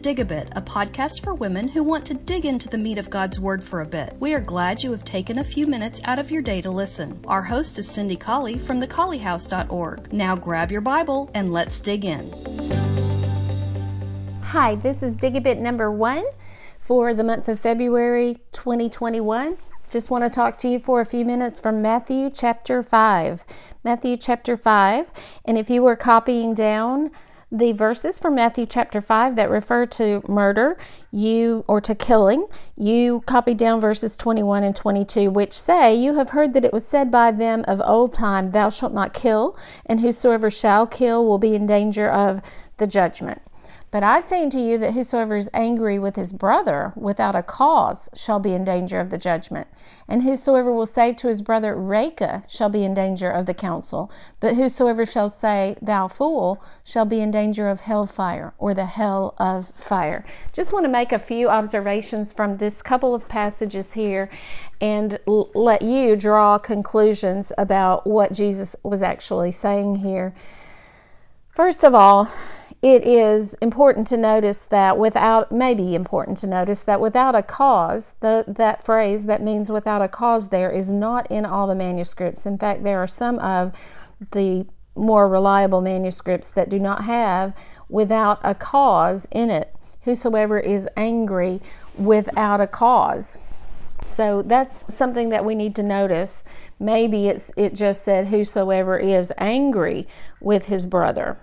Dig a Bit, a podcast for women who want to dig into the meat of God's Word for a bit. We are glad you have taken a few minutes out of your day to listen. Our host is Cindy Colley from thecolleyhouse.org. Now grab your Bible and let's dig in. Hi, this is Dig a Bit number one for the month of February 2021. Just want to talk to you for a few minutes from Matthew chapter 5. Matthew chapter 5. And if you were copying down, the verses from Matthew chapter 5 that refer to murder, you or to killing, you copy down verses 21 and 22 which say, "You have heard that it was said by them of old time, thou shalt not kill, and whosoever shall kill will be in danger of the judgment." But I say unto you that whosoever is angry with his brother without a cause shall be in danger of the judgment. And whosoever will say to his brother, Raca, shall be in danger of the council. But whosoever shall say, Thou fool, shall be in danger of hell fire or the hell of fire. Just want to make a few observations from this couple of passages here and l- let you draw conclusions about what Jesus was actually saying here. First of all, it is important to notice that without, maybe important to notice that without a cause, the, that phrase that means without a cause there is not in all the manuscripts. In fact, there are some of the more reliable manuscripts that do not have without a cause in it. Whosoever is angry without a cause. So that's something that we need to notice. Maybe it's it just said whosoever is angry with his brother.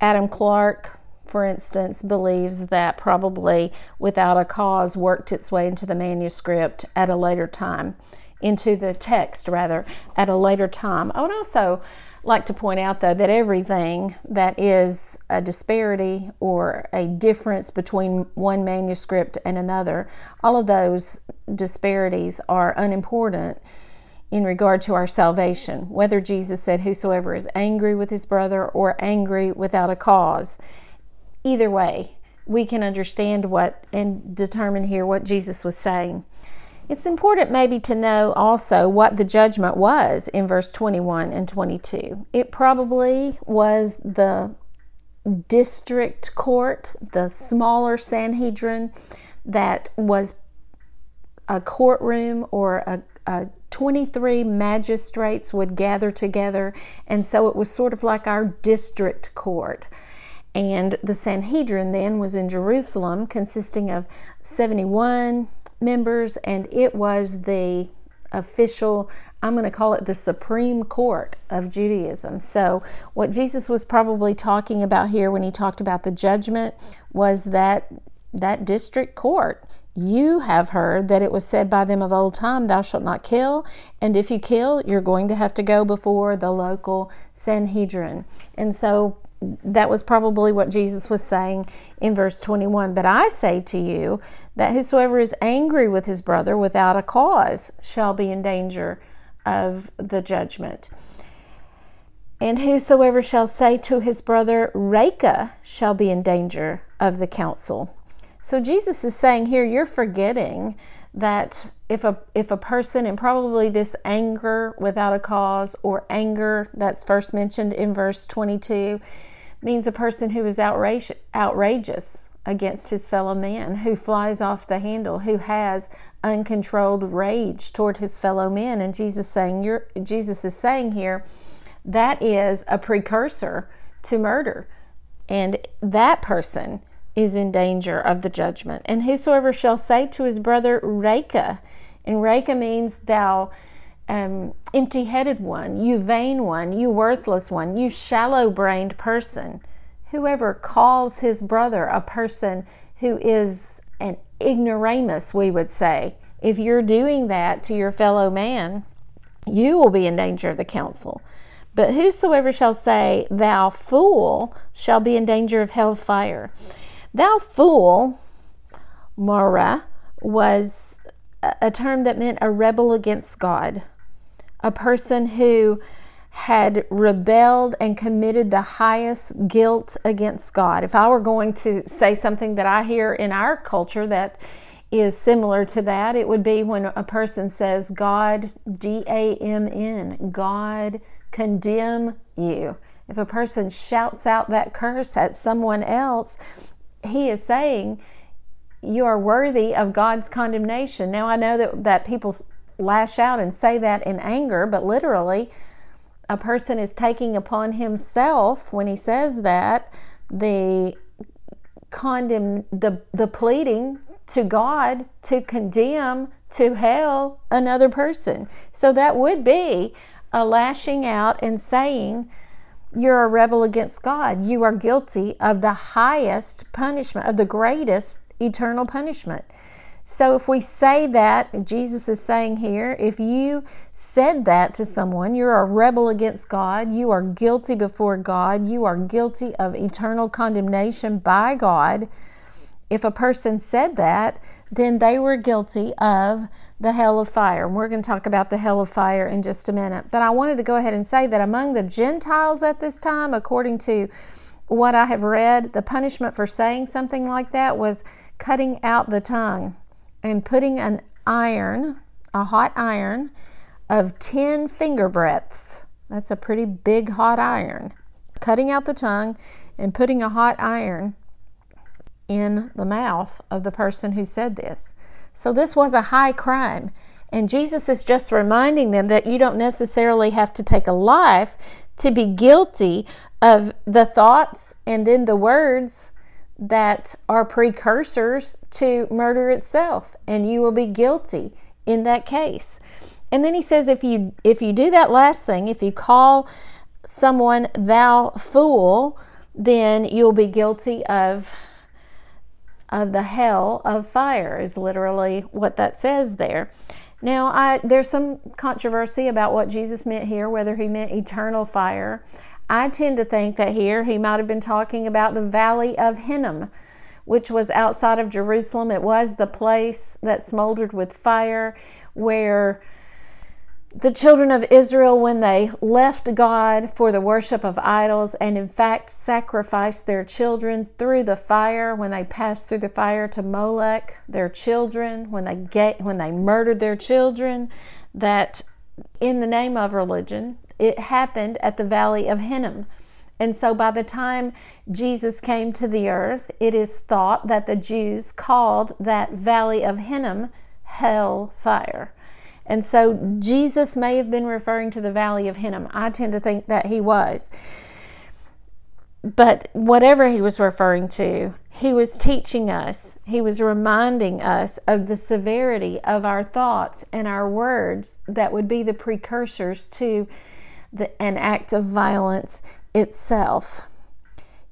Adam Clarke, for instance, believes that probably without a cause worked its way into the manuscript at a later time, into the text rather, at a later time. I would also like to point out, though, that everything that is a disparity or a difference between one manuscript and another, all of those disparities are unimportant in regard to our salvation, whether Jesus said, Whosoever is angry with his brother or angry without a cause. Either way, we can understand what and determine here what Jesus was saying. It's important maybe to know also what the judgment was in verse 21 and 22. It probably was the district court, the smaller Sanhedrin that was a courtroom or a, a 23 magistrates would gather together, and so it was sort of like our district court. And the Sanhedrin then was in Jerusalem, consisting of 71 members, and it was the official, I'm going to call it the Supreme Court of Judaism. So, what Jesus was probably talking about here when he talked about the judgment was that that district court you have heard that it was said by them of old time, Thou shalt not kill. And if you kill, you're going to have to go before the local Sanhedrin. And so that was probably what Jesus was saying in verse 21. But I say to you that whosoever is angry with his brother without a cause shall be in danger of the judgment. And whosoever shall say to his brother, Raca, shall be in danger of the council. So Jesus is saying here, you're forgetting that if a if a person and probably this anger without a cause or anger that's first mentioned in verse 22 means a person who is outrage, outrageous against his fellow man, who flies off the handle, who has uncontrolled rage toward his fellow men. And Jesus saying, you're, Jesus is saying here, that is a precursor to murder, and that person is in danger of the judgment. And whosoever shall say to his brother, Raca, and Raca means thou um, empty headed one, you vain one, you worthless one, you shallow brained person. Whoever calls his brother a person who is an ignoramus, we would say, if you're doing that to your fellow man, you will be in danger of the council. But whosoever shall say, Thou fool, shall be in danger of hell fire. Thou fool, Mara, was a term that meant a rebel against God, a person who had rebelled and committed the highest guilt against God. If I were going to say something that I hear in our culture that is similar to that, it would be when a person says, God, D A M N, God condemn you. If a person shouts out that curse at someone else, he is saying, You are worthy of God's condemnation. Now, I know that, that people lash out and say that in anger, but literally, a person is taking upon himself when he says that the condemn the the pleading to God to condemn to hell another person. So that would be a lashing out and saying you're a rebel against God. You are guilty of the highest punishment, of the greatest eternal punishment. So if we say that, Jesus is saying here, if you said that to someone, you're a rebel against God, you are guilty before God, you are guilty of eternal condemnation by God. If a person said that, then they were guilty of the hell of fire. And we're going to talk about the hell of fire in just a minute. But I wanted to go ahead and say that among the Gentiles at this time, according to what I have read, the punishment for saying something like that was cutting out the tongue and putting an iron, a hot iron of 10 finger breadths. That's a pretty big hot iron. Cutting out the tongue and putting a hot iron in the mouth of the person who said this. So this was a high crime. And Jesus is just reminding them that you don't necessarily have to take a life to be guilty of the thoughts and then the words that are precursors to murder itself and you will be guilty in that case. And then he says if you if you do that last thing, if you call someone thou fool, then you'll be guilty of of the hell of fire is literally what that says there. Now, I, there's some controversy about what Jesus meant here, whether he meant eternal fire. I tend to think that here he might have been talking about the Valley of Hinnom, which was outside of Jerusalem. It was the place that smoldered with fire where the children of Israel, when they left God for the worship of idols and in fact sacrificed their children through the fire, when they passed through the fire to Molech, their children, when they get, when they murdered their children, that in the name of religion, it happened at the Valley of Hinnom. And so by the time Jesus came to the earth, it is thought that the Jews called that Valley of Hinnom hell fire. And so Jesus may have been referring to the Valley of Hinnom. I tend to think that he was. But whatever he was referring to, he was teaching us, he was reminding us of the severity of our thoughts and our words that would be the precursors to the, an act of violence itself.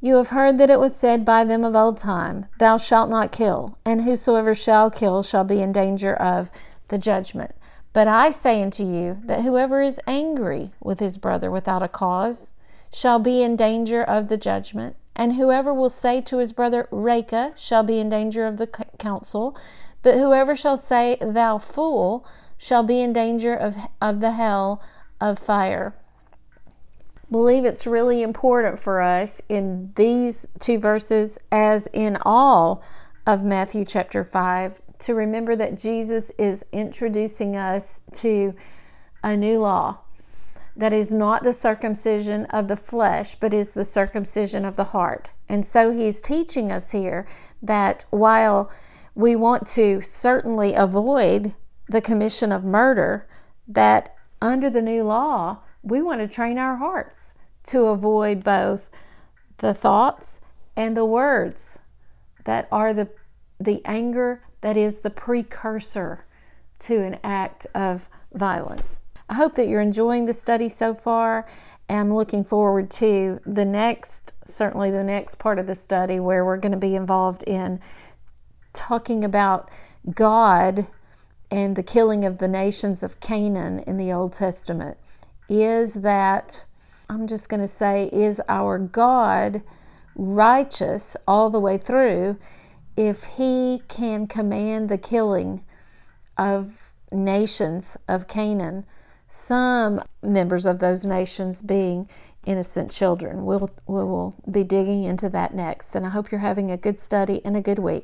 You have heard that it was said by them of old time, Thou shalt not kill, and whosoever shall kill shall be in danger of the judgment. But I say unto you that whoever is angry with his brother without a cause shall be in danger of the judgment, and whoever will say to his brother, Raca, shall be in danger of the council. But whoever shall say, Thou fool, shall be in danger of, of the hell of fire. Believe it's really important for us in these two verses, as in all of Matthew chapter 5, to remember that Jesus is introducing us to a new law that is not the circumcision of the flesh, but is the circumcision of the heart. And so he's teaching us here that while we want to certainly avoid the commission of murder, that under the new law, we want to train our hearts to avoid both the thoughts and the words that are the, the anger that is the precursor to an act of violence. I hope that you're enjoying the study so far. I'm looking forward to the next, certainly the next part of the study where we're going to be involved in talking about God and the killing of the nations of Canaan in the Old Testament. Is that, I'm just going to say, is our God righteous all the way through? If he can command the killing of nations of Canaan, some members of those nations being innocent children. We'll, we will be digging into that next. And I hope you're having a good study and a good week.